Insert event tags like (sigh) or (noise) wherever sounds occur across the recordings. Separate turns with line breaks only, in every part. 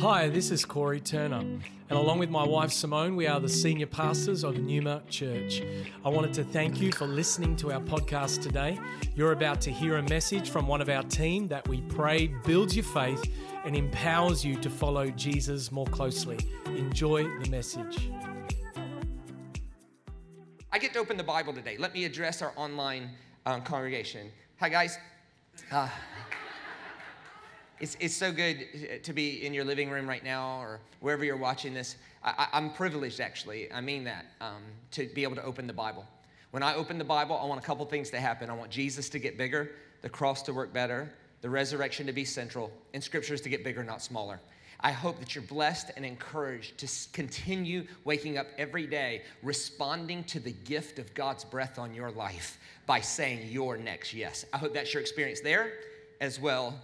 Hi, this is Corey Turner, and along with my wife Simone, we are the senior pastors of Numa Church. I wanted to thank you for listening to our podcast today. You're about to hear a message from one of our team that we pray builds your faith and empowers you to follow Jesus more closely. Enjoy the message.
I get to open the Bible today. Let me address our online um, congregation. Hi, guys. Uh, it's, it's so good to be in your living room right now or wherever you're watching this. I, am privileged, actually. I mean that, um, to be able to open the Bible. When I open the Bible, I want a couple things to happen. I want Jesus to get bigger, the cross to work better, the resurrection to be central, and scriptures to get bigger, not smaller. I hope that you're blessed and encouraged to continue waking up every day responding to the gift of God's breath on your life by saying your next yes. I hope that's your experience there as well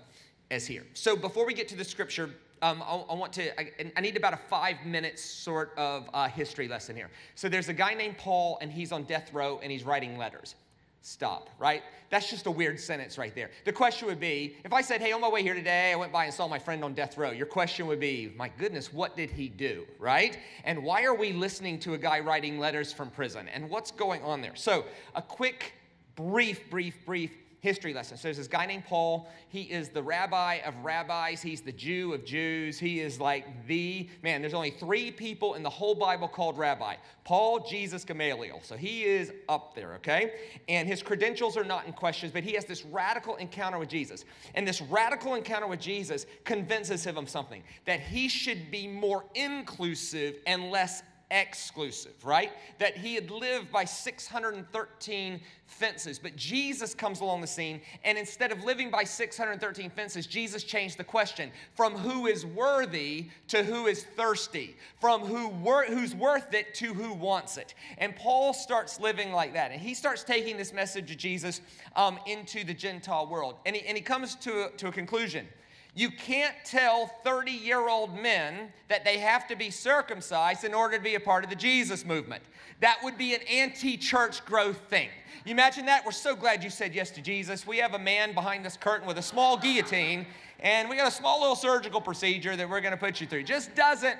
as here. So before we get to the scripture, um, I, I, want to, I, I, need about a five minute sort of uh, history lesson here. So there's a guy named Paul, and he's on death row, and he's writing letters. Stop, right? That's just a weird sentence right there. The question would be if I said, hey, on my way here today, I went by and saw my friend on death row, your question would be, my goodness, what did he do, right? And why are we listening to a guy writing letters from prison? And what's going on there? So, a quick, brief, brief, brief history lesson. So there's this guy named Paul. He is the rabbi of rabbis. He's the Jew of Jews. He is like the man. There's only three people in the whole Bible called rabbi Paul, Jesus, Gamaliel. So he is up there, okay? And his credentials are not in question, but he has this radical encounter with Jesus. And this radical encounter with Jesus convinces him of something that he should be more inclusive and less exclusive, right? That he had lived by 613 fences. But Jesus comes along the scene, and instead of living by 613 fences, Jesus changed the question from who is worthy to who is thirsty, from who wor- who's worth it to who wants it. And Paul starts living like that, and he starts taking this message of Jesus um, into the Gentile world. And he, and he comes to a, to a conclusion. You can't tell 30 year old men that they have to be circumcised in order to be a part of the Jesus movement. That would be an anti church growth thing. You imagine that? We're so glad you said yes to Jesus. We have a man behind this curtain with a small guillotine, and we got a small little surgical procedure that we're going to put you through. Just doesn't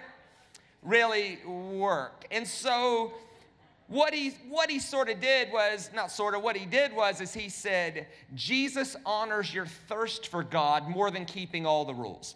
really work. And so what he, what he sort of did was, not sort of, what he did was, is he said, Jesus honors your thirst for God more than keeping all the rules.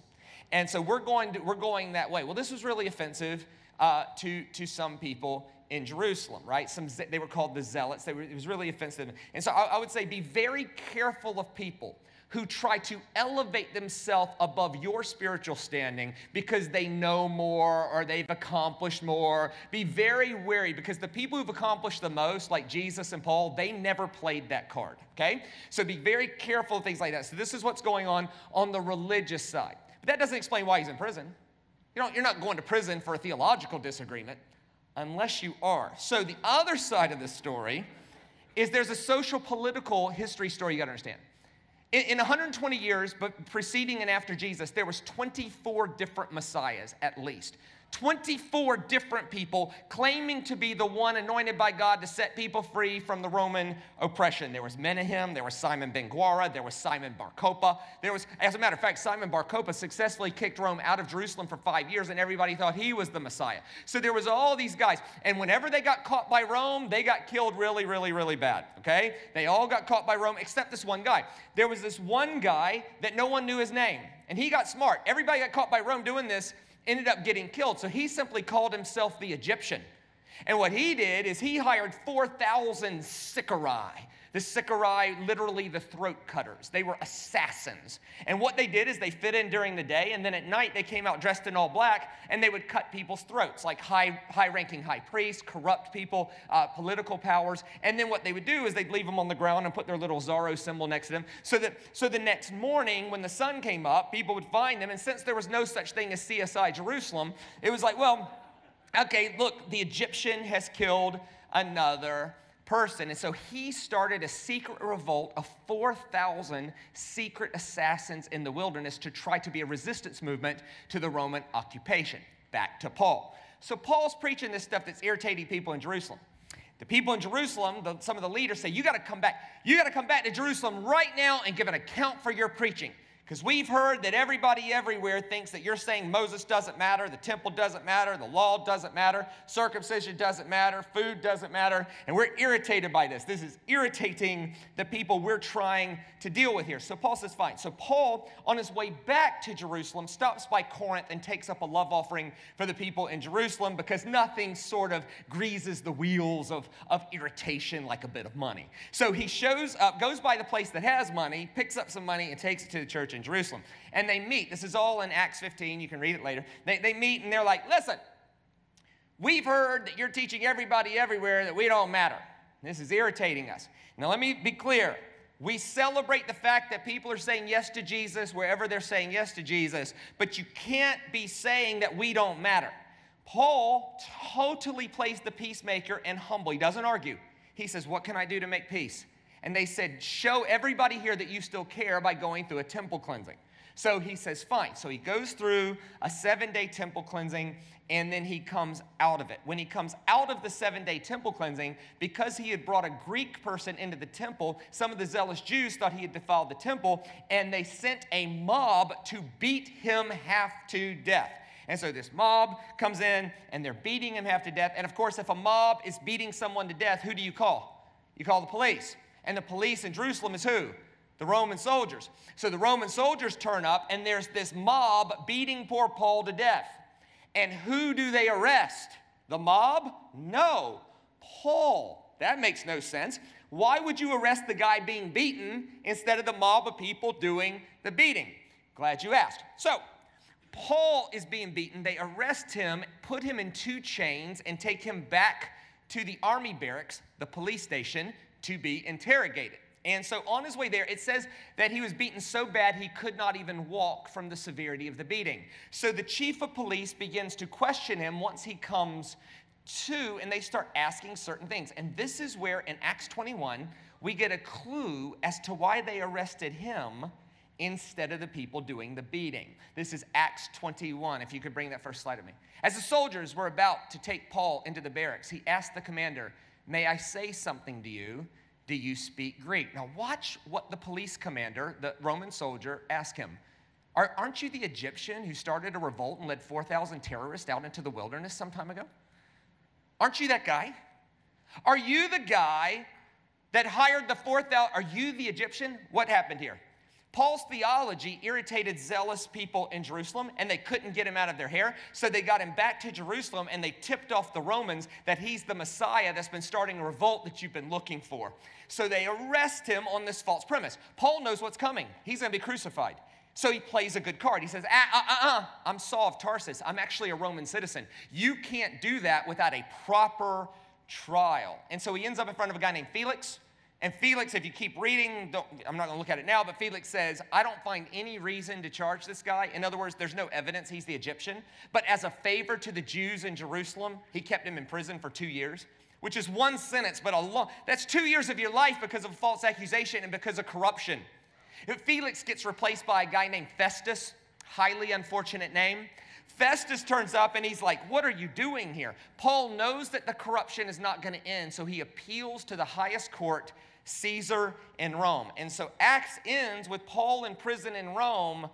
And so we're going, to, we're going that way. Well, this was really offensive uh, to, to some people in Jerusalem, right? Some, they were called the zealots. Were, it was really offensive. And so I, I would say be very careful of people who try to elevate themselves above your spiritual standing because they know more or they've accomplished more. Be very wary because the people who've accomplished the most, like Jesus and Paul, they never played that card, okay? So be very careful of things like that. So this is what's going on on the religious side. But that doesn't explain why he's in prison. You know, you're not going to prison for a theological disagreement unless you are. So the other side of the story is there's a social political history story you got to understand. In, in 120 years, but preceding and after Jesus, there was 24 different messiahs at least. 24 different people claiming to be the one anointed by God to set people free from the Roman oppression. There was Menahem, there was Simon ben Giora, there was Simon Bar Kokhba. There was, as a matter of fact, Simon Bar Kokhba successfully kicked Rome out of Jerusalem for five years, and everybody thought he was the Messiah. So there was all these guys, and whenever they got caught by Rome, they got killed really, really, really bad. Okay, they all got caught by Rome except this one guy. There was this one guy that no one knew his name, and he got smart. Everybody got caught by Rome doing this ended up getting killed. So he simply called himself the Egyptian. And what he did is he hired 4,000 Sicarii. The Sicarii, literally the throat cutters. They were assassins. And what they did is they fit in during the day, and then at night they came out dressed in all black, and they would cut people's throats, like high, high-ranking high priests, corrupt people, uh, political powers. And then what they would do is they'd leave them on the ground and put their little Zorro symbol next to them, so that so the next morning when the sun came up, people would find them. And since there was no such thing as CSI Jerusalem, it was like, well, okay, look, the Egyptian has killed another person. And so he started a secret revolt of 4,000 secret assassins in the wilderness to try to be a resistance movement to the Roman occupation. Back to Paul. So Paul's preaching this stuff that's irritating people in Jerusalem. The people in Jerusalem, the, some of the leaders say, You got to come back. You got to come back to Jerusalem right now and give an account for your preaching Because we've heard that everybody everywhere thinks that you're saying Moses doesn't matter, the temple doesn't matter, the law doesn't matter, circumcision doesn't matter, food doesn't matter, and we're irritated by this. This is irritating the people we're trying to deal with here. So Paul says, fine. So Paul, on his way back to Jerusalem, stops by Corinth and takes up a love offering for the people in Jerusalem because nothing sort of greases the wheels of, of irritation like a bit of money. So he shows up, goes by the place that has money, picks up some money, and takes it to the church in Jerusalem. And they meet. This is all in Acts 15. You can read it later. They, they meet and they're like, listen, we've heard that you're teaching everybody everywhere that we don't matter. This is irritating us. Now, let me be clear. We celebrate the fact that people are saying yes to Jesus wherever they're saying yes to Jesus, but you can't be saying that we don't matter. Paul totally plays the peacemaker and humble. He doesn't argue. He says, What can I do to make peace? And they said, Show everybody here that you still care by going through a temple cleansing. So he says, Fine. So he goes through a seven day temple cleansing and then he comes out of it. When he comes out of the seven day temple cleansing, because he had brought a Greek person into the temple, some of the zealous Jews thought he had defiled the temple and they sent a mob to beat him half to death. And so this mob comes in and they're beating him half to death. And of course, if a mob is beating someone to death, who do you call? You call the police. And the police in Jerusalem is who? The Roman soldiers. So the Roman soldiers turn up, and there's this mob beating poor Paul to death. And who do they arrest? The mob? No, Paul. That makes no sense. Why would you arrest the guy being beaten instead of the mob of people doing the beating? Glad you asked. So, Paul is being beaten. They arrest him, put him in two chains, and take him back to the army barracks, the police station, to be interrogated. And so on his way there, it says that he was beaten so bad he could not even walk from the severity of the beating. So the chief of police begins to question him once he comes to, and they start asking certain things. And this is where in Acts 21, we get a clue as to why they arrested him instead of the people doing the beating. This is Acts 21. If you could bring that first slide of me. As the soldiers were about to take Paul into the barracks, he asked the commander, May I say something to you? Do you speak Greek? Now, watch what the police commander, the Roman soldier, asked him. Aren't you the Egyptian who started a revolt and led 4,000 terrorists out into the wilderness some time ago? Aren't you that guy? Are you the guy that hired the 4,000? Are you the Egyptian? What happened here? Paul's theology irritated zealous people in Jerusalem and they couldn't get him out of their hair. So they got him back to Jerusalem and they tipped off the Romans that he's the Messiah that's been starting a revolt that you've been looking for. So they arrest him on this false premise. Paul knows what's coming, he's going to be crucified. So he plays a good card. He says, uh, uh, uh, uh, I'm Saul of Tarsus. I'm actually a Roman citizen. You can't do that without a proper trial. And so he ends up in front of a guy named Felix. And Felix, if you keep reading, I'm not going to look at it now, but Felix says, I don't find any reason to charge this guy. In other words, there's no evidence he's the Egyptian. But as a favor to the Jews in Jerusalem, he kept him in prison for two years, which is one sentence, but a long, that's two years of your life because of a false accusation and because of corruption. Felix gets replaced by a guy named Festus, highly unfortunate name. Festus turns up and he's like, What are you doing here? Paul knows that the corruption is not going to end, so he appeals to the highest court Caesar in Rome. And so Acts ends with Paul in prison in Rome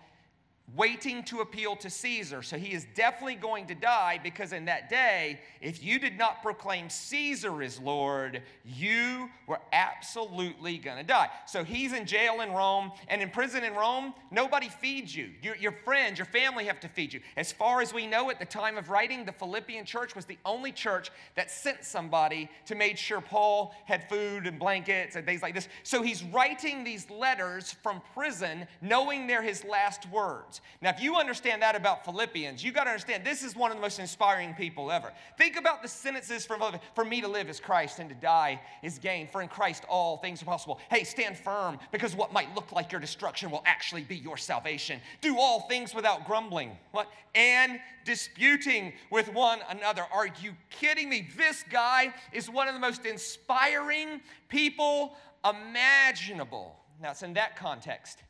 waiting to appeal to Caesar. So he is definitely going to die because in that day, if you did not proclaim Caesar is Lord, you were absolutely going to die. So he's in jail in Rome, and in prison in Rome, nobody feeds you. Your, your friends, your family have to feed you. As far as we know, at the time of writing, the Philippian church was the only church that sent somebody to make sure Paul had food and blankets and things like this. So he's writing these letters from prison, knowing they're his last words. Now, if you understand that about Philippians, you got to understand this is one of the most inspiring people ever. Think about the sentences from For me to live is Christ and to die is gain. For in Christ all things are possible. Hey, stand firm because what might look like your destruction will actually be your salvation. Do all things without grumbling. What? And disputing with one another. Are you kidding me? This guy is one of the most inspiring people imaginable. Now, it's in that context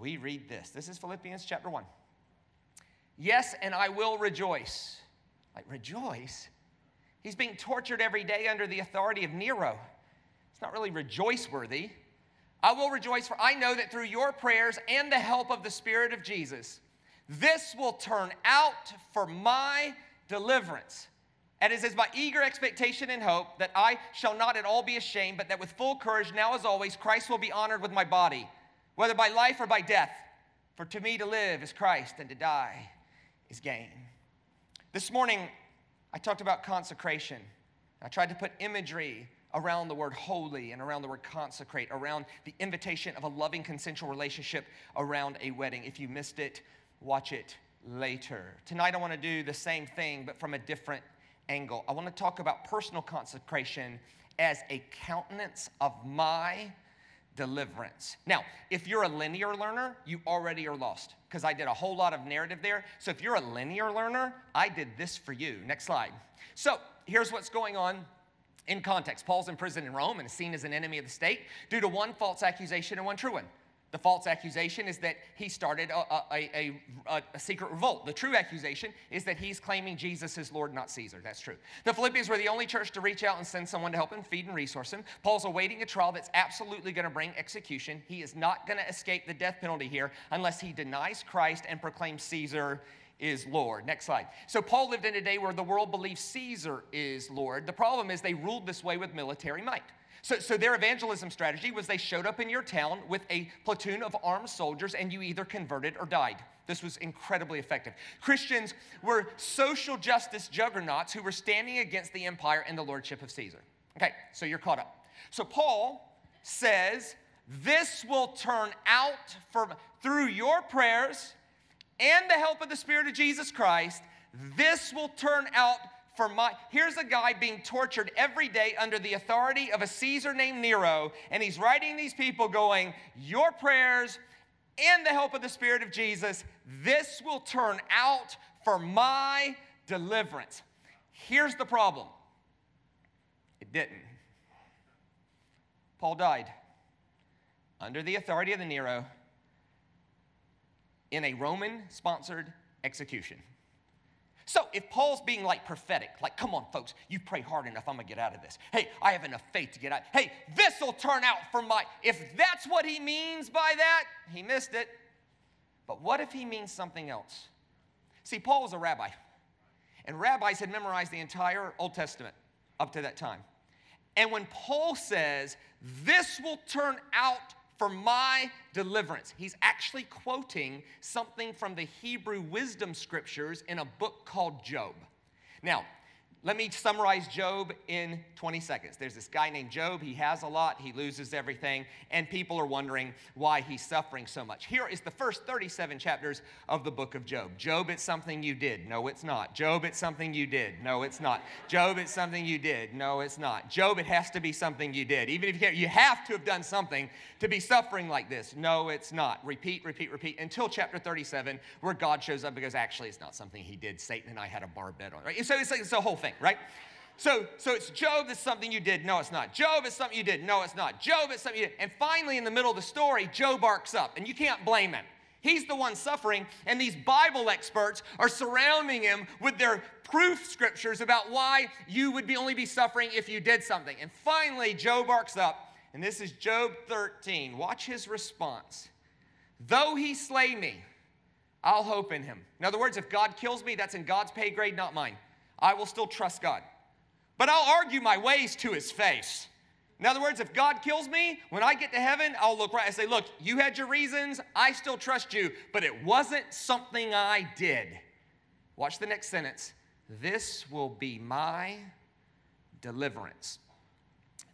we read this. This is Philippians chapter 1. Yes, and I will rejoice. Like, rejoice? He's being tortured every day under the authority of Nero. It's not really rejoice worthy. I will rejoice, for I know that through your prayers and the help of the Spirit of Jesus, this will turn out for my deliverance. And it says, My eager expectation and hope that I shall not at all be ashamed, but that with full courage, now as always, Christ will be honored with my body, whether by life or by death. For to me to live is Christ, and to die is gain. This morning, I talked about consecration. I tried to put imagery around the word holy and around the word consecrate, around the invitation of a loving consensual relationship around a wedding. If you missed it, watch it later. Tonight, I want to do the same thing, but from a different angle. I want to talk about personal consecration as a countenance of my deliverance. Now, if you're a linear learner, you already are lost because I did a whole lot of narrative there. So if you're a linear learner, I did this for you. Next slide. So here's what's going on in context Paul's in prison in Rome and is seen as an enemy of the state due to one false accusation and one true one. The false accusation is that he started a, a, a, a, secret revolt. The true accusation is that he's claiming Jesus is Lord, not Caesar. That's true. The Philippians were the only church to reach out and send someone to help him, feed and resource him. Paul's awaiting a trial that's absolutely going to bring execution. He is not going to escape the death penalty here unless he denies Christ and proclaims Caesar is Lord. Next slide. So, Paul lived in a day where the world believes Caesar is Lord. The problem is they ruled this way with military might. So, so their evangelism strategy was they showed up in your town with a platoon of armed soldiers and you either converted or died. This was incredibly effective. Christians were social justice juggernauts who were standing against the empire and the lordship of Caesar. Okay, so you're caught up. So Paul says, This will turn out for, through your prayers and the help of the Spirit of Jesus Christ, this will turn out for my here's a guy being tortured every day under the authority of a Caesar named Nero and he's writing these people going your prayers and the help of the spirit of Jesus this will turn out for my deliverance. Here's the problem. It didn't. Paul died under the authority of the Nero in a Roman sponsored execution so if Paul's being like prophetic, like, come on, folks, you pray hard enough, I'm gonna get out of this. Hey, I have enough faith to get out. Hey, this will turn out for my. If that's what he means by that, he missed it. But what if he means something else? See, Paul was a rabbi, and rabbis had memorized the entire Old Testament up to that time. And when Paul says, this will turn out for my deliverance. He's actually quoting something from the Hebrew wisdom scriptures in a book called Job. Now, let me summarize Job in 20 seconds. There's this guy named Job. He has a lot, he loses everything, and people are wondering why he's suffering so much. Here is the first 37 chapters of the book of Job. Job, it's something you did. No, it's not. Job, it's something you did. No, it's not. Job, it's something you did. No, it's not. Job, it has to be something you did. Even if you can't, you have to have done something to be suffering like this. No, it's not. Repeat, repeat, repeat until chapter 37, where God shows up because actually it's not something he did. Satan and I had a bar bet on, right? So it's like it's the whole thing right? So, so it's Job is something you did. No, it's not. Job is something you did. No, it's not. Job is something you did. And finally, in the middle of the story, Job barks up, and you can't blame him. He's the one suffering, and these Bible experts are surrounding him with their proof scriptures about why you would be only be suffering if you did something. And finally, Job barks up, and this is Job 13. Watch his response. Though he slay me, I'll hope in him. In other words, if God kills me, that's in God's pay grade, not mine. I will still trust God. But I'll argue my ways to his face. In other words, if God kills me, when I get to heaven, I'll look right and say, Look, you had your reasons. I still trust you, but it wasn't something I did. Watch the next sentence. This will be my deliverance,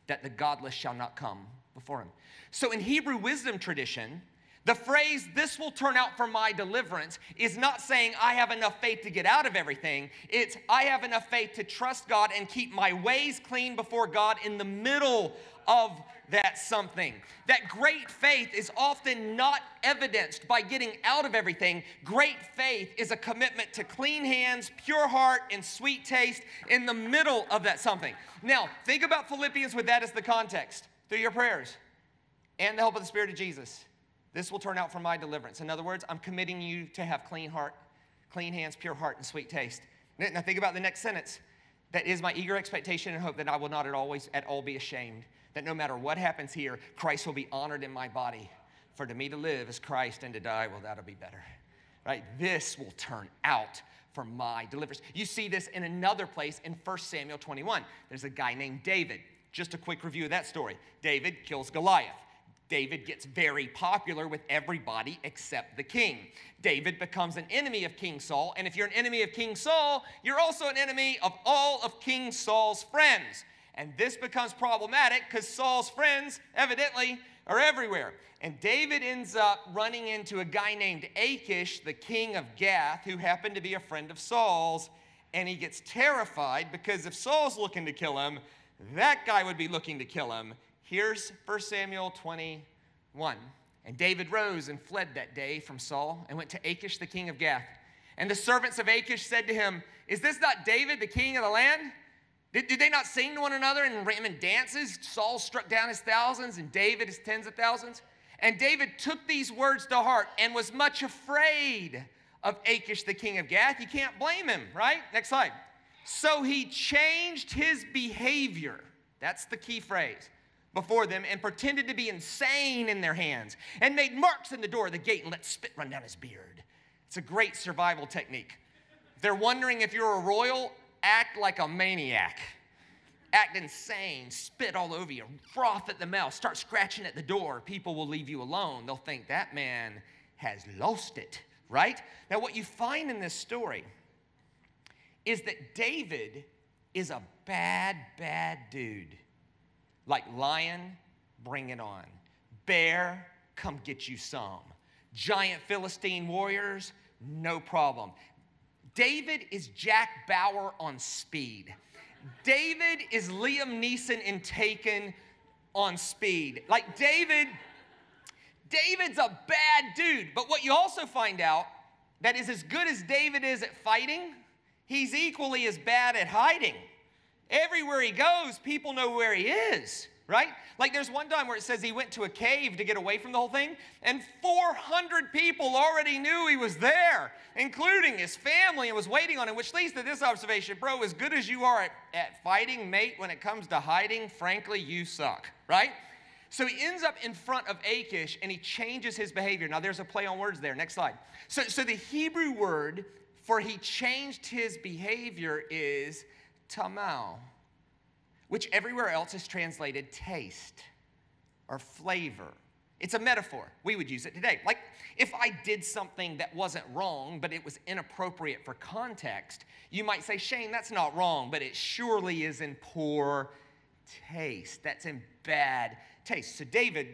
that the godless shall not come before him. So, in Hebrew wisdom tradition, the phrase, this will turn out for my deliverance, is not saying I have enough faith to get out of everything. It's I have enough faith to trust God and keep my ways clean before God in the middle of that something. That great faith is often not evidenced by getting out of everything. Great faith is a commitment to clean hands, pure heart, and sweet taste in the middle of that something. Now, think about Philippians with that as the context through your prayers and the help of the Spirit of Jesus. This will turn out for my deliverance. In other words, I'm committing you to have clean heart, clean hands, pure heart, and sweet taste. Now think about the next sentence. That is my eager expectation and hope that I will not at always at all be ashamed, that no matter what happens here, Christ will be honored in my body. For to me to live is Christ, and to die, well, that'll be better. Right? This will turn out for my deliverance. You see this in another place in 1 Samuel 21. There's a guy named David. Just a quick review of that story. David kills Goliath. David gets very popular with everybody except the king. David becomes an enemy of King Saul, and if you're an enemy of King Saul, you're also an enemy of all of King Saul's friends. And this becomes problematic because Saul's friends, evidently, are everywhere. And David ends up running into a guy named Achish, the king of Gath, who happened to be a friend of Saul's. And he gets terrified because if Saul's looking to kill him, that guy would be looking to kill him. Here's 1 Samuel 21. And David rose and fled that day from Saul and went to Achish, the king of Gath. And the servants of Achish said to him, Is this not David, the king of the land? Did, did they not sing to one another and ram dances? Saul struck down his thousands and David his tens of thousands. And David took these words to heart and was much afraid of Achish, the king of Gath. You can't blame him, right? Next slide. So he changed his behavior. That's the key phrase before them and pretended to be insane in their hands and made marks in the door of the gate and let spit run down his beard. It's a great survival technique. They're wondering if you're a royal, act like a maniac. Act insane, spit all over you, froth at the mouth, start scratching at the door. People will leave you alone. They'll think that man has lost it, right? Now, what you find in this story is that David is a bad, bad dude. Like lion, bring it on. Bear, come get you some. Giant Philistine warriors, no problem. David is Jack Bauer on speed. David is Liam Neeson in Taken on speed. Like David, David's a bad dude. But what you also find out that is as good as David is at fighting, he's equally as bad at hiding. Everywhere he goes, people know where he is, right? Like there's one time where it says he went to a cave to get away from the whole thing, and 400 people already knew he was there, including his family, and was waiting on him, which leads to this observation Bro, as good as you are at, at fighting, mate, when it comes to hiding, frankly, you suck, right? So he ends up in front of Achish and he changes his behavior. Now there's a play on words there. Next slide. So, so the Hebrew word for he changed his behavior is tamau, which everywhere else is translated taste or flavor. It's a metaphor. We would use it today. Like if I did something that wasn't wrong, but it was inappropriate for context, you might say, Shane, that's not wrong, but it surely is in poor taste. That's in bad taste. So David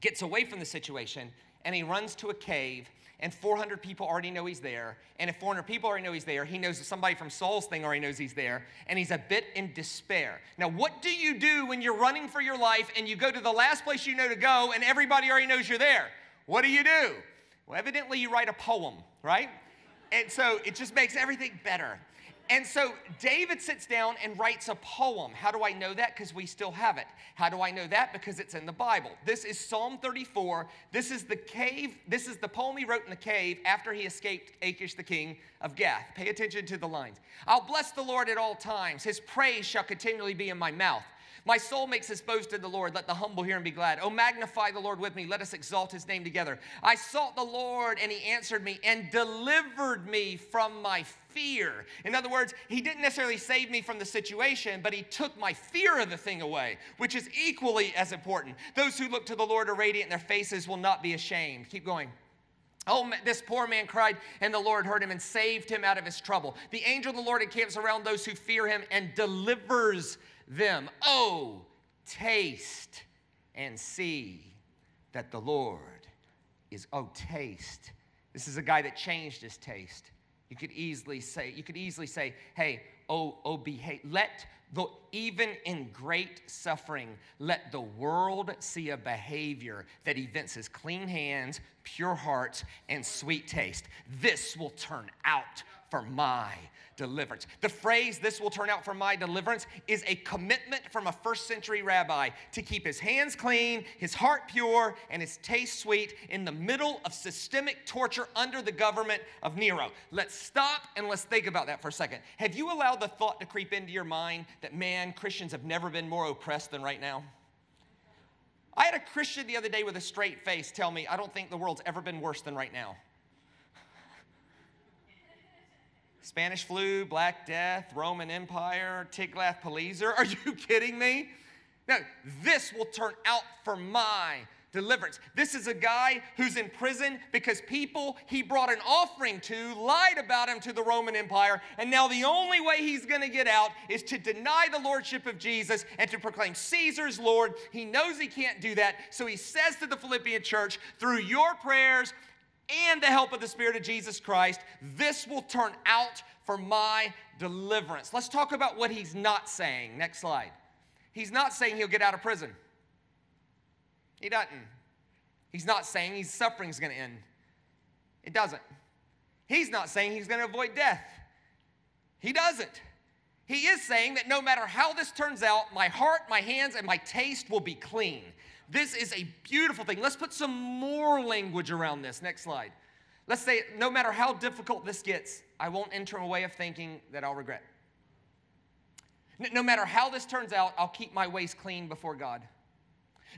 gets away from the situation and he runs to a cave and 400 people already know he's there. And if 400 people already know he's there, he knows that somebody from Saul's thing already knows he's there, and he's a bit in despair. Now, what do you do when you're running for your life and you go to the last place you know to go and everybody already knows you're there? What do you do? Well, evidently, you write a poem, right? And so it just makes everything better. And so David sits down and writes a poem. How do I know that? Because we still have it. How do I know that? Because it's in the Bible. This is Psalm 34. This is the cave, this is the poem he wrote in the cave after he escaped Achish, the king of Gath. Pay attention to the lines. I'll bless the Lord at all times. His praise shall continually be in my mouth. My soul makes its boast in the Lord. Let the humble hear and be glad. Oh, magnify the Lord with me. Let us exalt his name together. I sought the Lord, and he answered me and delivered me from my fear. In other words, he didn't necessarily save me from the situation, but he took my fear of the thing away, which is equally as important. Those who look to the Lord are radiant, their faces will not be ashamed. Keep going. Oh, this poor man cried, and the Lord heard him and saved him out of his trouble. The angel of the Lord encamps around those who fear him and delivers them. Oh, taste and see that the Lord is, oh, taste. This is a guy that changed his taste. You could easily say, you could easily say, hey, oh, oh, behave. Let the, even in great suffering, let the world see a behavior that evinces clean hands, pure hearts, and sweet taste. This will turn out for my deliverance. The phrase, this will turn out for my deliverance, is a commitment from a first century rabbi to keep his hands clean, his heart pure, and his taste sweet in the middle of systemic torture under the government of Nero. Let's stop and let's think about that for a second. Have you allowed the thought to creep into your mind that, man, Christians have never been more oppressed than right now? I had a Christian the other day with a straight face tell me, I don't think the world's ever been worse than right now. Spanish flu, Black Death, Roman Empire, Tiglath-Pileser. Are you (laughs) kidding me? No, this will turn out for my deliverance. This is a guy who's in prison because people he brought an offering to lied about him to the Roman Empire, and now the only way he's going to get out is to deny the lordship of Jesus and to proclaim Caesar's Lord. He knows he can't do that, so he says to the Philippian church, through your prayers and the help of the Spirit of Jesus Christ, this will turn out for my deliverance. Let's talk about what he's not saying. Next slide. He's not saying he'll get out of prison. He doesn't. He's not saying his suffering is going to end. It doesn't. He's not saying he's going to avoid death. He doesn't. He is saying that no matter how this turns out, my heart, my hands, and my taste will be clean. This is a beautiful thing. Let's put some more language around this. Next slide. Let's say, no matter how difficult this gets, I won't enter a way of thinking that I'll regret. No matter how this turns out, I'll keep my ways clean before God.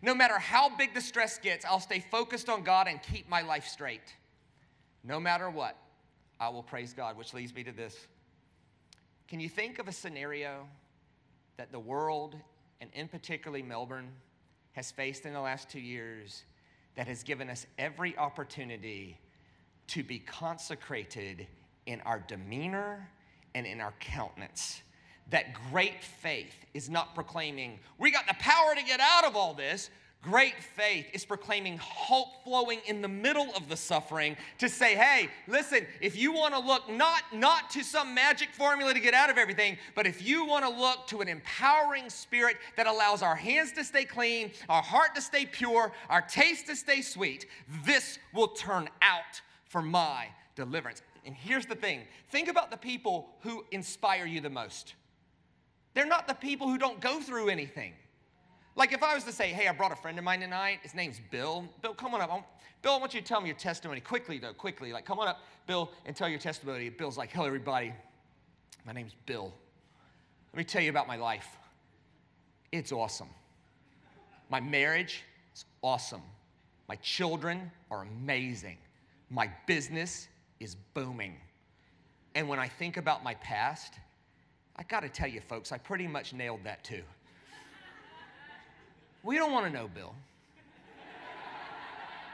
No matter how big the stress gets, I'll stay focused on God and keep my life straight. No matter what, I will praise God, which leads me to this. Can you think of a scenario that the world, and in particularly Melbourne, has faced in the last two years that has given us every opportunity to be consecrated in our demeanor and in our countenance? that great faith is not proclaiming, we got the power to get out of all this. Great faith is proclaiming hope flowing in the middle of the suffering to say, hey, listen, if you want to look not, not to some magic formula to get out of everything, but if you want to look to an empowering spirit that allows our hands to stay clean, our heart to stay pure, our taste to stay sweet, this will turn out for my deliverance. And here's the thing think about the people who inspire you the most. They're not the people who don't go through anything. Like if I was to say, hey, I brought a friend of mine tonight, his name's Bill. Bill, come on up. I'm, Bill, I want you to tell me your testimony quickly, though, quickly. Like, come on up, Bill, and tell your testimony. Bill's like, hello, everybody. My name's Bill. Let me tell you about my life. It's awesome. My marriage is awesome. My children are amazing. My business is booming. And when I think about my past, I got to tell you, folks, I pretty much nailed that too. We don't want to know Bill.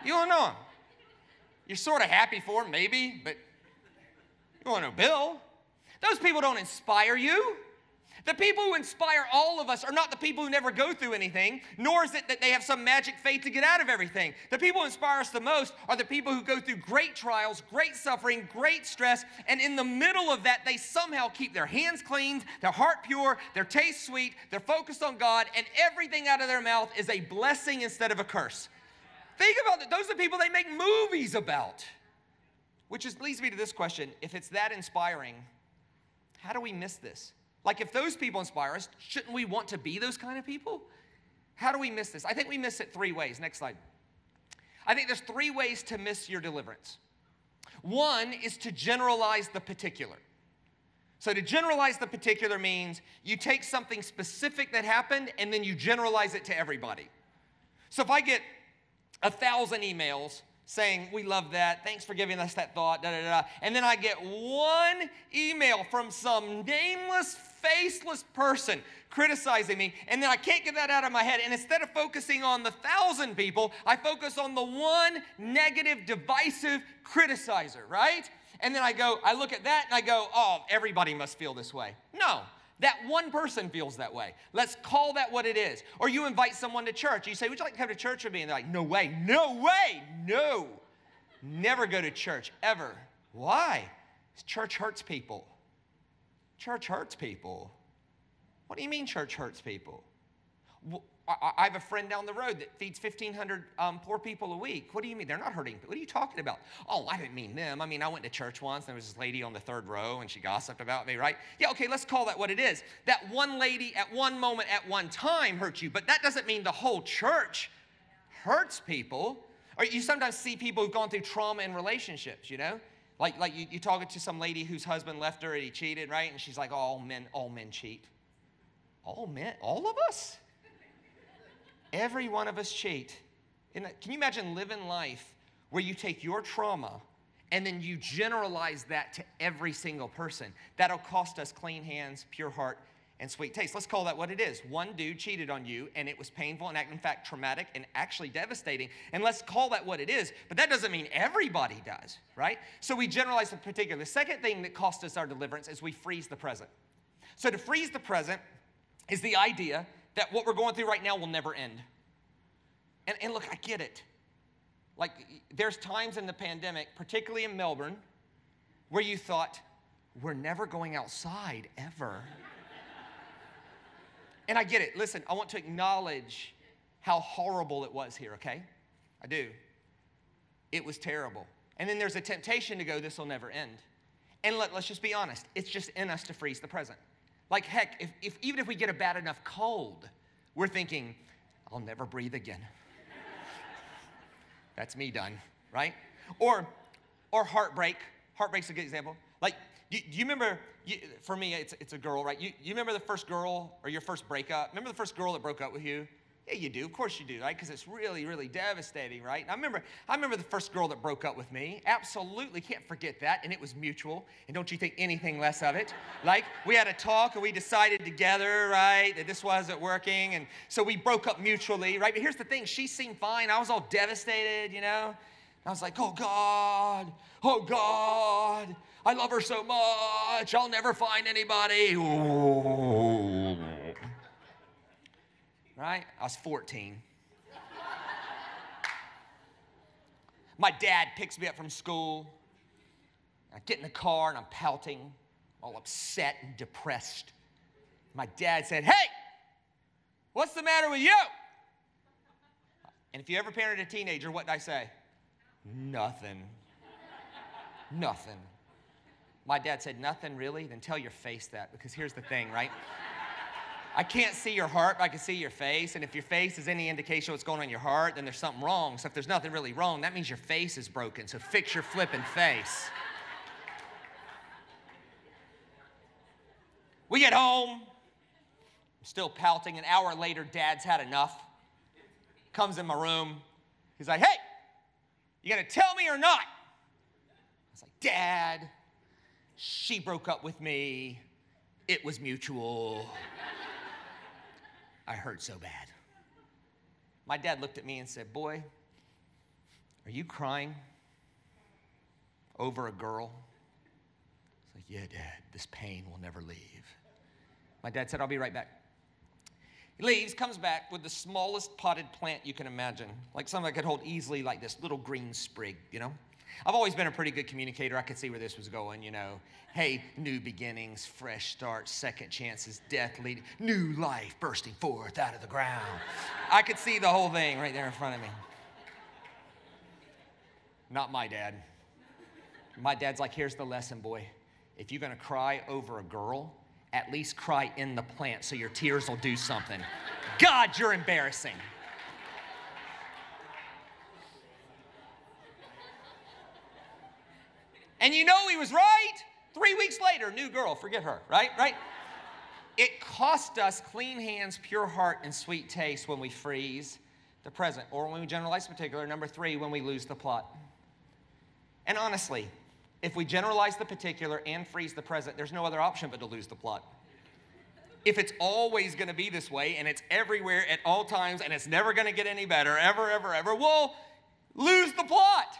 You don't know him. You're sort of happy for him, maybe, but you don't know Bill. Those people don't inspire you. The people who inspire all of us are not the people who never go through anything, nor is it that they have some magic faith to get out of everything. The people who inspire us the most are the people who go through great trials, great suffering, great stress, and in the middle of that, they somehow keep their hands cleaned, their heart pure, their taste sweet, they're focused on God, and everything out of their mouth is a blessing instead of a curse. Think about that. Those are the people they make movies about. Which is, leads me to this question if it's that inspiring, how do we miss this? Like, if those people inspire us, shouldn't we want to be those kind of people? How do we miss this? I think we miss it three ways. Next slide. I think there's three ways to miss your deliverance. One is to generalize the particular. So, to generalize the particular means you take something specific that happened and then you generalize it to everybody. So, if I get a thousand emails saying, We love that. Thanks for giving us that thought. Da, da, da. And then I get one email from some nameless, faceless person criticizing me. And then I can't get that out of my head. And instead of focusing on the thousand people, I focus on the one negative, divisive criticizer, right? And then I go, I look at that and I go, Oh, everybody must feel this way. No. That one person feels that way. Let's call that what it is. Or you invite someone to church. You say, Would you like to come to church with me? And they're like, No way, no way, no. Never go to church, ever. Why? Church hurts people. Church hurts people. What do you mean, church hurts people? I have a friend down the road that feeds 1,500 um, poor people a week. What do you mean? They're not hurting. What are you talking about? Oh, I didn't mean them. I mean, I went to church once, and there was this lady on the third row, and she gossiped about me, right? Yeah, okay, let's call that what it is. That one lady at one moment, at one time hurt you, but that doesn't mean the whole church hurts people. Or you sometimes see people who've gone through trauma in relationships, you know? Like, like you, you talking to some lady whose husband left her and he cheated, right? And she's like, all men, all men cheat. All men, all of us? Every one of us cheat. Can you imagine living life where you take your trauma and then you generalize that to every single person? That'll cost us clean hands, pure heart, and sweet taste. Let's call that what it is. One dude cheated on you, and it was painful and, in fact, traumatic and actually devastating. And let's call that what it is. But that doesn't mean everybody does, right? So we generalize the particular. The second thing that cost us our deliverance is we freeze the present. So to freeze the present is the idea that what we're going through right now will never end. And, and look, I get it. Like, there's times in the pandemic, particularly in Melbourne, where you thought, we're never going outside ever. (laughs) And I get it. Listen, I want to acknowledge how horrible it was here, okay? I do. It was terrible. And then there's a temptation to go, this will never end. And let, us just be honest, it's just in us to freeze the present. Like, heck, if, if, even if we get a bad enough cold, we're thinking, I'll never breathe again. (laughs) That's me done, right? Or, or heartbreak. Heartbreak's a good example. Like, you, do you remember, you, for me, it's, it's a girl, right? You, you remember the first girl or your first breakup? Remember the first girl that broke up with you? Yeah, you do. Of course you do, right? Because it's really, really devastating, right? I remember, I remember the first girl that broke up with me. Absolutely can't forget that. And it was mutual. And don't you think anything less of it? (laughs) Like, we had a talk and we decided together, right, that this wasn't working. And so we broke up mutually, right? But here's the thing she seemed fine. I was all devastated, you know? I was like, oh God, oh God, I love her so much. I'll never find anybody. Ooh. Right? I was 14. My dad picks me up from school. I get in the car and I'm pouting, all upset and depressed. My dad said, Hey, what's the matter with you? And if you ever parented a teenager, what did I say? Nothing. Nothing. My dad said, Nothing really? Then tell your face that, because here's the thing, right? I can't see your heart, but I can see your face. And if your face is any indication of what's going on in your heart, then there's something wrong. So if there's nothing really wrong, that means your face is broken. So fix your flipping face. We get home, I'm still pouting. An hour later, dad's had enough. Comes in my room. He's like, hey, you gonna tell me or not? I was like, Dad, she broke up with me. It was mutual. I hurt so bad. My dad looked at me and said, Boy, are you crying over a girl? I was like, Yeah, Dad, this pain will never leave. My dad said, I'll be right back. He leaves, comes back with the smallest potted plant you can imagine, like something I could hold easily like this little green sprig, you know? I've always been a pretty good communicator. I could see where this was going, you know. Hey, new beginnings, fresh starts, second chances, death leading, new life bursting forth out of the ground. I could see the whole thing right there in front of me. Not my dad. My dad's like, here's the lesson, boy. If you're gonna cry over a girl, at least cry in the plant so your tears will do something. God, you're embarrassing. And you know he was right. Three weeks later, new girl, forget her, right? Right? It cost us clean hands, pure heart, and sweet taste when we freeze the present, or when we generalize particular. Number three, when we lose the plot. And honestly, if we generalize the particular and freeze the present, there's no other option but to lose the plot. If it's always gonna be this way and it's everywhere at all times and it's never gonna get any better, ever, ever, ever, we'll lose the plot.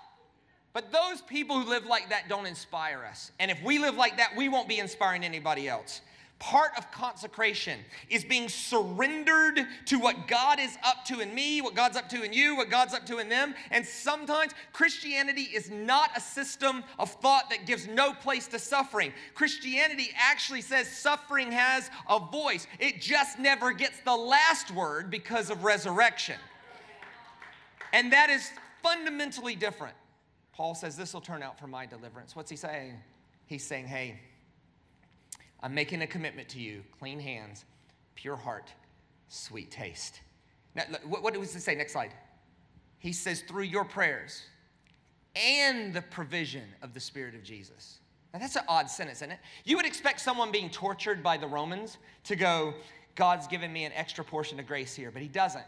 But those people who live like that don't inspire us. And if we live like that, we won't be inspiring anybody else. Part of consecration is being surrendered to what God is up to in me, what God's up to in you, what God's up to in them. And sometimes Christianity is not a system of thought that gives no place to suffering. Christianity actually says suffering has a voice, it just never gets the last word because of resurrection. And that is fundamentally different. Paul says, This will turn out for my deliverance. What's he saying? He's saying, Hey, I'm making a commitment to you clean hands, pure heart, sweet taste. Now, what does he say? Next slide. He says, Through your prayers and the provision of the Spirit of Jesus. Now, that's an odd sentence, isn't it? You would expect someone being tortured by the Romans to go, God's given me an extra portion of grace here, but he doesn't.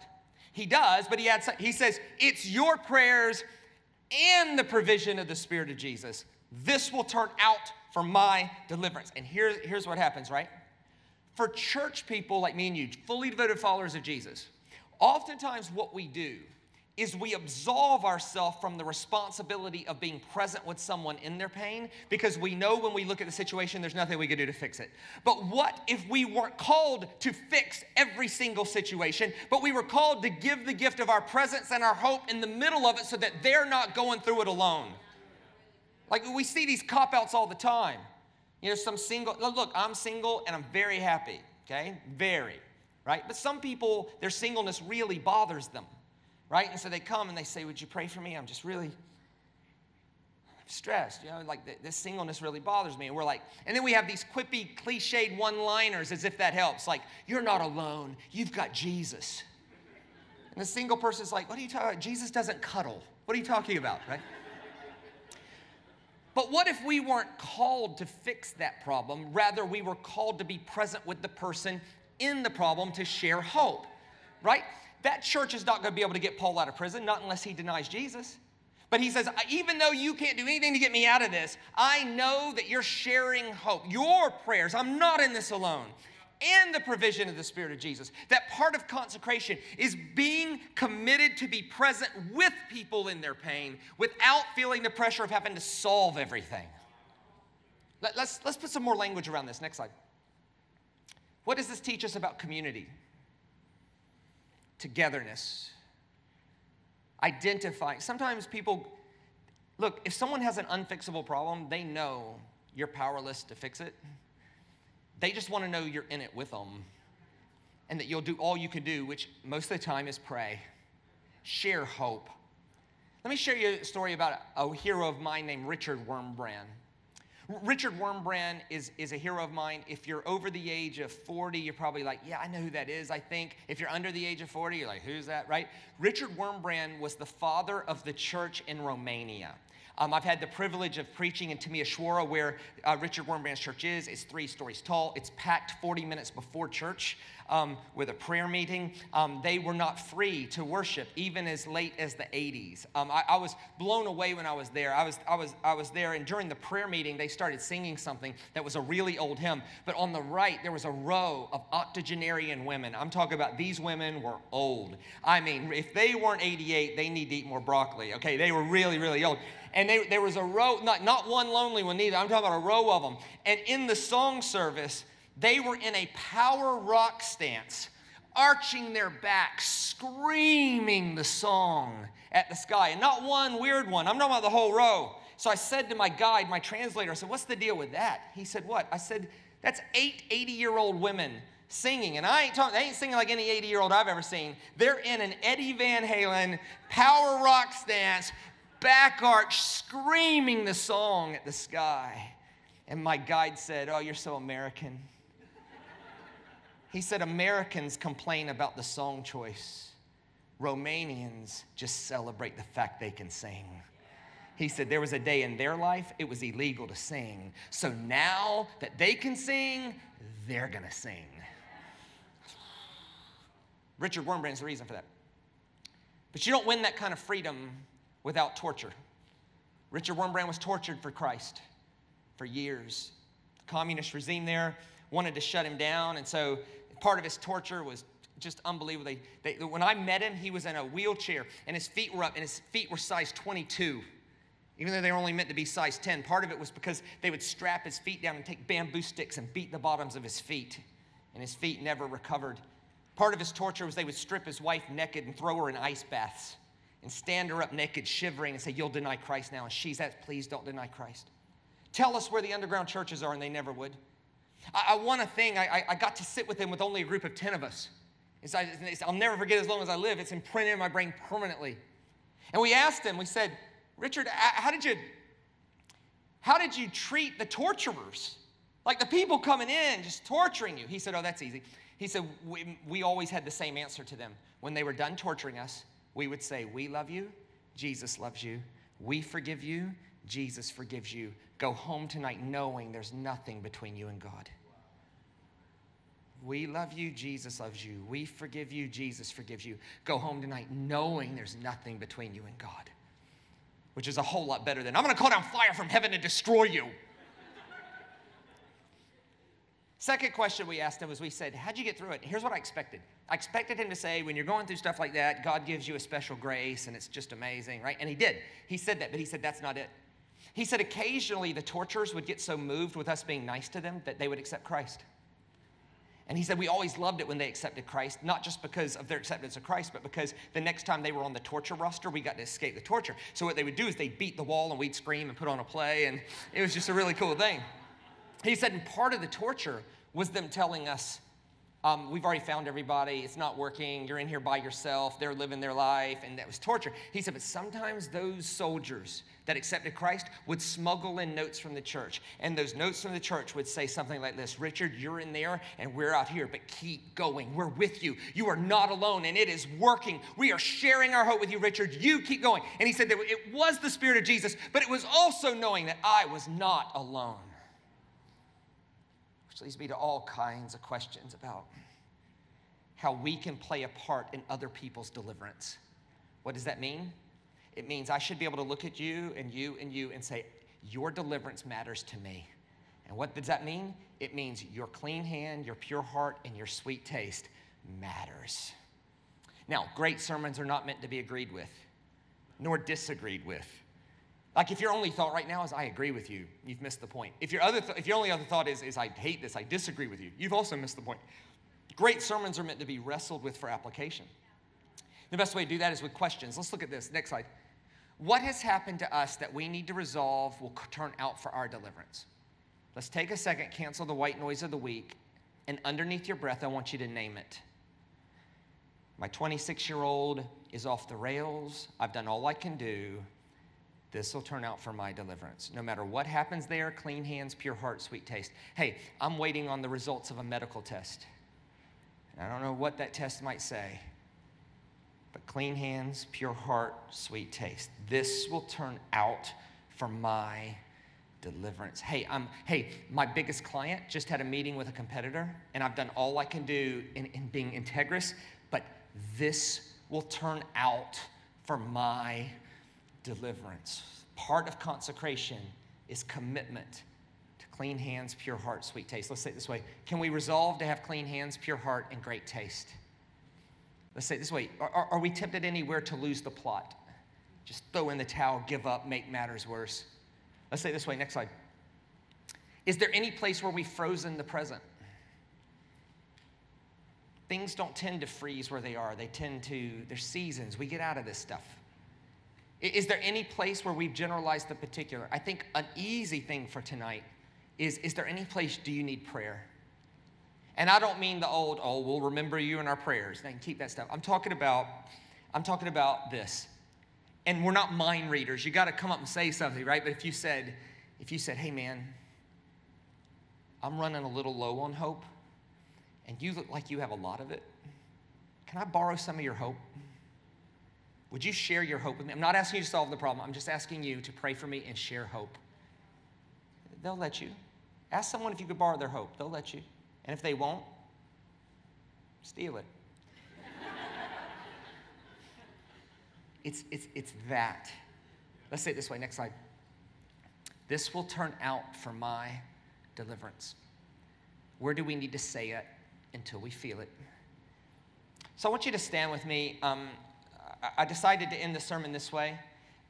He does, but he adds, he says, it's your prayers and the provision of the Spirit of Jesus. This will turn out for my deliverance. And here, here's what happens, right? For church people like me and you, fully devoted followers of Jesus, oftentimes what we do is we absolve ourselves from the responsibility of being present with someone in their pain because we know when we look at the situation, there's nothing we can do to fix it. But what if we weren't called to fix every single situation, but we were called to give the gift of our presence and our hope in the middle of it so that they're not going through it alone? Like we see these cop outs all the time. You know, some single, look, I'm single and I'm very happy, okay? Very, right? But some people, their singleness really bothers them right? And so they come and they say, Would you pray for me? I'm just really stressed, you know, like this singleness really bothers me. And we're like, and then we have these quippy, cliched one liners as if that helps. Like, you're not alone, you've got Jesus. And the single person's like, What are you talking about? Jesus doesn't cuddle. What are you talking about, right? But what if we weren't called to fix that problem? Rather, we were called to be present with the person in the problem to share hope, right? That church is not going to be able to get Paul out of prison, not unless he denies Jesus. But he says, even though you can't do anything to get me out of this, I know that you're sharing hope. Your prayers, I'm not in this alone. And the provision of the Spirit of Jesus. That part of consecration is being committed to be present with people in their pain without feeling the pressure of having to solve everything. Let, us let's put some more language around this. Next slide. What does this teach us about community? Togetherness, identifying. Sometimes people, look, if someone has an unfixable problem, they know you're powerless to fix it. They just want to know you're in it with them and that you'll do all you can do, which most of the time is pray, share hope. Let me share you a story about a, hero of mine named Richard Wurmbrand. Richard Wurmbrand is, is a hero of mine. If you're over the age of 40, you're probably like, yeah, I know who that is, I think. If you're under the age of 40, you're like, who's that, right? Richard Wurmbrand was the father of the church in Romania. Um, I've had the privilege of preaching in Timișoara, where uh, Richard Wurmbrand's church is. It's three stories tall. It's packed 40 minutes before church um, with a prayer meeting. Um, they were not free to worship even as late as the 80s. Um, I, I, was blown away when I was there. I was, I, was, I was there, and during the prayer meeting, they started singing something that was a really old hymn. But on the right, there was a row of octogenarian women. I'm talking about these women were old. I mean, if they weren't 88, they need to eat more broccoli. Okay, they were really, really old and they, there was a row, not, not one lonely one either, I'm talking about a row of them. And in the song service, they were in a power rock stance, arching their backs, screaming the song at the sky. And not one weird one, I'm talking about the whole row. So I said to my guide, my translator, I said, What's the deal with that? He said, What? I said, That's eight 80 year old women singing. And I ain't talking, they ain't singing like any 80 year old I've ever seen. They're in an Eddie Van Halen power rock stance, back arch, screaming the song at the sky. And my guide said, Oh, you're so American. He said, Americans complain about the song choice. Romanians just celebrate the fact they can sing. He said there was a day in their life it was illegal to sing. So now that they can sing, they're gonna sing. Richard Wurmbrand's the reason for that. But you don't win that kind of freedom without torture. Richard Wurmbrand was tortured for Christ for years. The communist regime there wanted to shut him down, and so part of his torture was just unbelievable. They, they, when I met him, he was in a wheelchair, and his feet were up, and his feet were size 22 even though they were only meant to be size 10. Part of it was because they would strap his feet down and take bamboo sticks and beat the bottoms of his feet, and his feet never recovered. Part of his torture was they would strip his wife naked and throw her in ice baths and stand her up naked, shivering, and say, You'll deny Christ now. And she says, Please don't deny Christ. Tell us where the underground churches are, and they never would. I, I a thing. I, I, got to sit with him with only a group of 10 of us. It's, it's, I'll never forget as long as I live. It's imprinted in my brain permanently. And we asked him, we said, Richard, how did you, how did you treat the torturers? Like the people coming in just torturing you. He said, Oh, that's easy. He said, we, we always had the same answer to them. When they were done torturing us, we would say, We love you, Jesus loves you, we forgive you, Jesus forgives you. Go home tonight knowing there's nothing between you and God. We love you, Jesus loves you. We forgive you, Jesus forgives you. Go home tonight knowing there's nothing between you and God, which is a whole lot better than I'm gonna call down fire from heaven and destroy you. Second question we asked him was we said, How'd you get through it? Here's what I expected. I expected him to say, when you're going through stuff like that, God gives you a special grace and it's just amazing, right? And he did. He said that, but he said that's not it. He said occasionally the torturers would get so moved with us being nice to them that they would accept Christ. And he said we always loved it when they accepted Christ, not just because of their acceptance of Christ, but because the next time they were on the torture roster, we got to escape the torture. So what they would do is they'd beat the wall and we'd scream and put on a play, and it was just a really cool thing. He said, and part of the torture was them telling us, um, we've already found everybody, it's not working, you're in here by yourself, they're living their life, and that was torture. He said, but sometimes those soldiers that accepted Christ would smuggle in notes from the church. And those notes from the church would say something like this Richard, you're in there and we're out here, but keep going. We're with you. You are not alone and it is working. We are sharing our hope with you, Richard. You keep going. And he said that it was the Spirit of Jesus, but it was also knowing that I was not alone which leads me to all kinds of questions about how we can play a part in other people's deliverance. What does that mean? It means I should be able to look at you and you and you and say, Your deliverance matters to me. And what does that mean? It means your clean hand, your pure heart, and your sweet taste matters. Now, great sermons are not meant to be agreed with, nor disagreed with. Like if your only thought right now is I agree with you, you've missed the point. If your other th- if your only other thought is is I hate this, I disagree with you, you've also missed the point. Great sermons are meant to be wrestled with for application. The best way to do that is with questions. Let's look at this. Next slide. What has happened to us that we need to resolve will turn out for our deliverance? Let's take a second, cancel the white noise of the week, and underneath your breath, I want you to name it. My 26 year old is off the rails. I've done all I can do this will turn out for my deliverance. No matter what happens there, clean hands, pure heart, sweet taste. Hey, I'm waiting on the results of a medical test. I don't know what that test might say, but clean hands, pure heart, sweet taste. This will turn out for my deliverance. Hey, I'm hey, my biggest client just had a meeting with a competitor, and I've done all I can do in, in being integrous, but this will turn out for my deliverance. Part of consecration is commitment to clean hands, pure heart, sweet taste. Let's say it this way Can we resolve to have clean hands, pure heart, and great taste? Let's say it this way Are, are, we tempted anywhere to lose the plot? Just throw in the towel, give up, make matters worse. Let's say it this way. Next slide. Is there any place where we've frozen the present? Things don't tend to freeze where they are. They tend to, there's seasons. We get out of this stuff. Is there any place where we've generalized the particular? I think an easy thing for tonight is is there any place do you need prayer? And I don't mean the old, oh, we'll remember you in our prayers. Then keep that stuff. I'm talking about, I'm talking about this. And we're not mind readers. You got to come up and say something, right? But if you said, if you said, hey man, I'm running a little low on hope, and you look like you have a lot of it, can I borrow some of your hope? Would you share your hope with me? I'm not asking you to solve the problem. I'm just asking you to pray for me and share hope. They'll let you. Ask someone if you could borrow their hope. They'll let you. And if they won't, steal it. (laughs) it's, it's, it's that. Let's say it this way. Next slide. This will turn out for my deliverance. Where do we need to say it until we feel it? So I want you to stand with me. Um, I decided to end the sermon this way.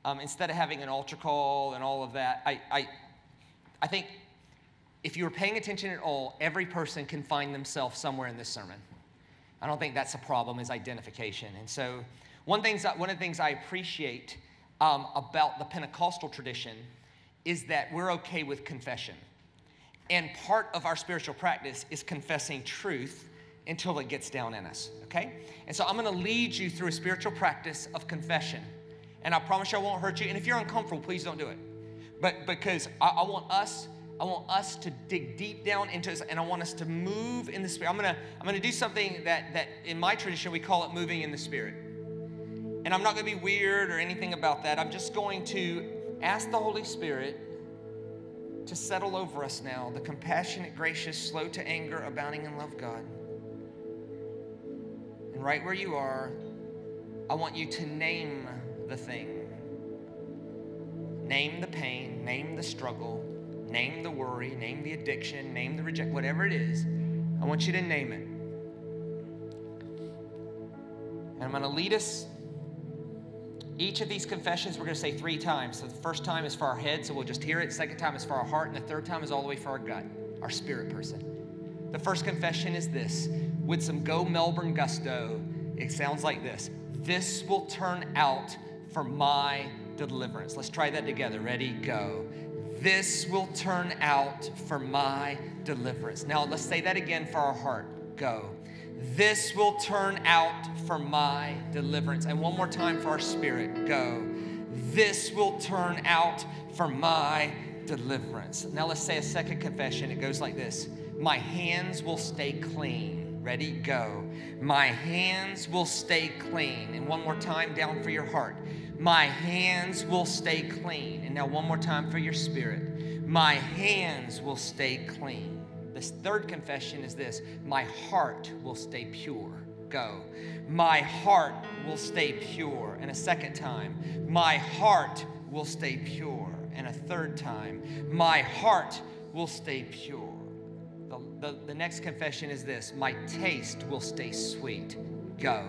Um, instead of having an altar call and all of that, I, I, I think if you were paying attention at all, every person can find themselves somewhere in this sermon. I don't think that's a problem, is identification. And so, one, things, one of the things I appreciate um, about the Pentecostal tradition is that we're okay with confession. And part of our spiritual practice is confessing truth until it gets down in us, okay? And so I'm gonna lead you through a spiritual practice of confession. And I promise you I won't hurt you. And if you're uncomfortable, please don't do it. But because I, I want us, I want us to dig deep down into this and I want us to move in the spirit. I'm gonna, I'm gonna do something that that in my tradition we call it moving in the spirit. And I'm not gonna be weird or anything about that. I'm just going to ask the Holy Spirit to settle over us now, the compassionate, gracious, slow to anger, abounding in love God right where you are, I want you to name the thing. Name the pain, name the struggle, name the worry, name the addiction, name the reject, whatever it is. I want you to name it. And I'm going to lead us. Each of these confessions we're going to say three times. So the first time is for our head, so we'll just hear it. Second time is for our heart, and the third time is all the way for our gut, our spirit person. The first confession is this with some go Melbourne gusto. It sounds like this This will turn out for my deliverance. Let's try that together. Ready? Go. This will turn out for my deliverance. Now let's say that again for our heart. Go. This will turn out for my deliverance. And one more time for our spirit. Go. This will turn out for my deliverance. Now let's say a second confession. It goes like this My hands will stay clean. Ready? Go. My hands will stay clean. And one more time down for your heart. My hands will stay clean. And now one more time for your spirit. My hands will stay clean. This third confession is this My heart will stay pure. Go. My heart will stay pure. And a second time, my heart will stay pure. And a third time, my heart will stay pure. The, the, next confession is this My taste will stay sweet. Go.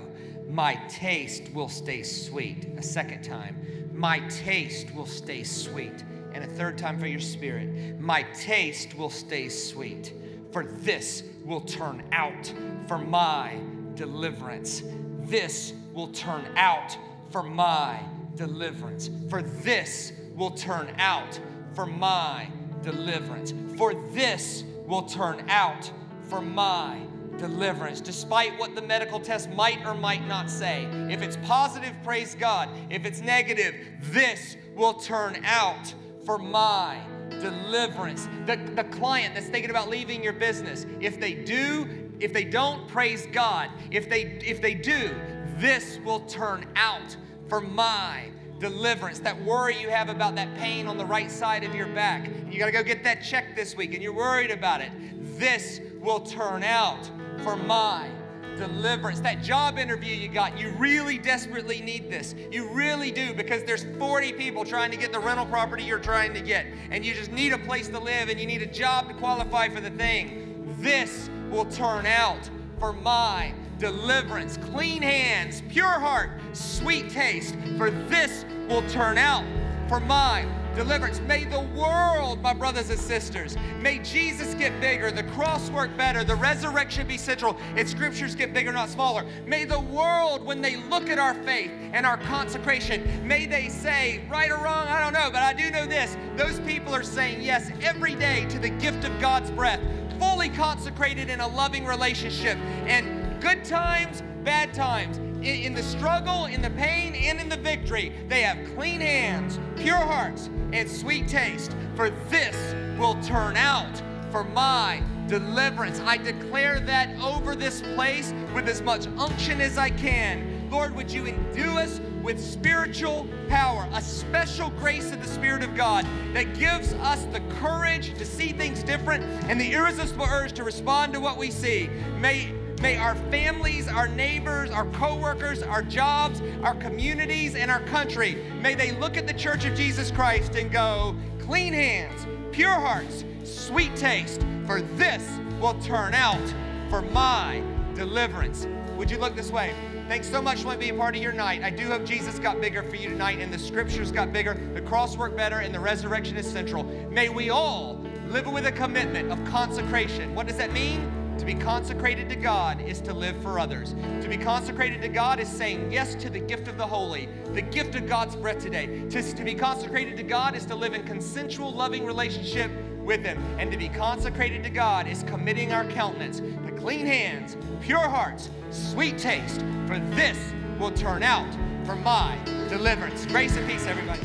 My taste will stay sweet. A second time, my taste will stay sweet and a third time for your spirit. My taste will stay sweet, for this will turn out for my deliverance. This will turn out for my deliverance. For this will turn out for my deliverance. For this will turn out for my deliverance, despite what the medical test might or might not say. If it's positive, praise God. If it's negative, this will turn out for my deliverance. The, the client that's thinking about leaving your business, if they do, if they don't, praise God. If they if they do, this will turn out for my deliverance. That worry you have about that pain on the right side of your back. You got to go get that check this week and you're worried about it. This will turn out for my deliverance. That job interview you got, you really desperately need this. You really do because there's 40 people trying to get the rental property you're trying to get, and you just need a place to live and you need a job to qualify for the thing. This will turn out for my deliverance. Clean hands, pure heart, sweet taste, for this will turn out for my deliverance. May the world, my brothers and sisters, may Jesus get bigger, the cross work better, the resurrection be central, its scriptures get bigger, not smaller. May the world, when they look at our faith and our consecration, may they say, right or wrong, I don't know, but I do know this. Those people are saying yes every day to the gift of God's breath, fully consecrated in a loving relationship. And good times, bad times, in, the struggle, in the pain, and in the victory, they have clean hands, pure hearts, and sweet taste. For this will turn out for my deliverance. I declare that over this place with as much unction as I can. Lord, would you endue us with spiritual power, a special grace of the Spirit of God that gives us the courage to see things different and the irresistible urge to respond to what we see. May May our families, our neighbors, our coworkers, our jobs, our communities, and our country, may they look at the Church of Jesus Christ and go, clean hands, pure hearts, sweet taste, for this will turn out for my deliverance. Would you look this way? Thanks so much for letting me be a part of your night. I do hope Jesus got bigger for you tonight, and the scriptures got bigger, the cross worked better, and the resurrection is central. May we all live with a commitment of consecration. What does that mean? To be consecrated to God is to live for others. To be consecrated to God is saying yes to the gift of the holy, the gift of God's breath today. To, to be consecrated to God is to live in consensual, loving relationship with Him. And to be consecrated to God is committing our countenance to clean hands, pure hearts, sweet taste, for this will turn out for my deliverance. Grace and peace, everybody.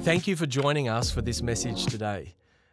Thank you for joining us for this message today.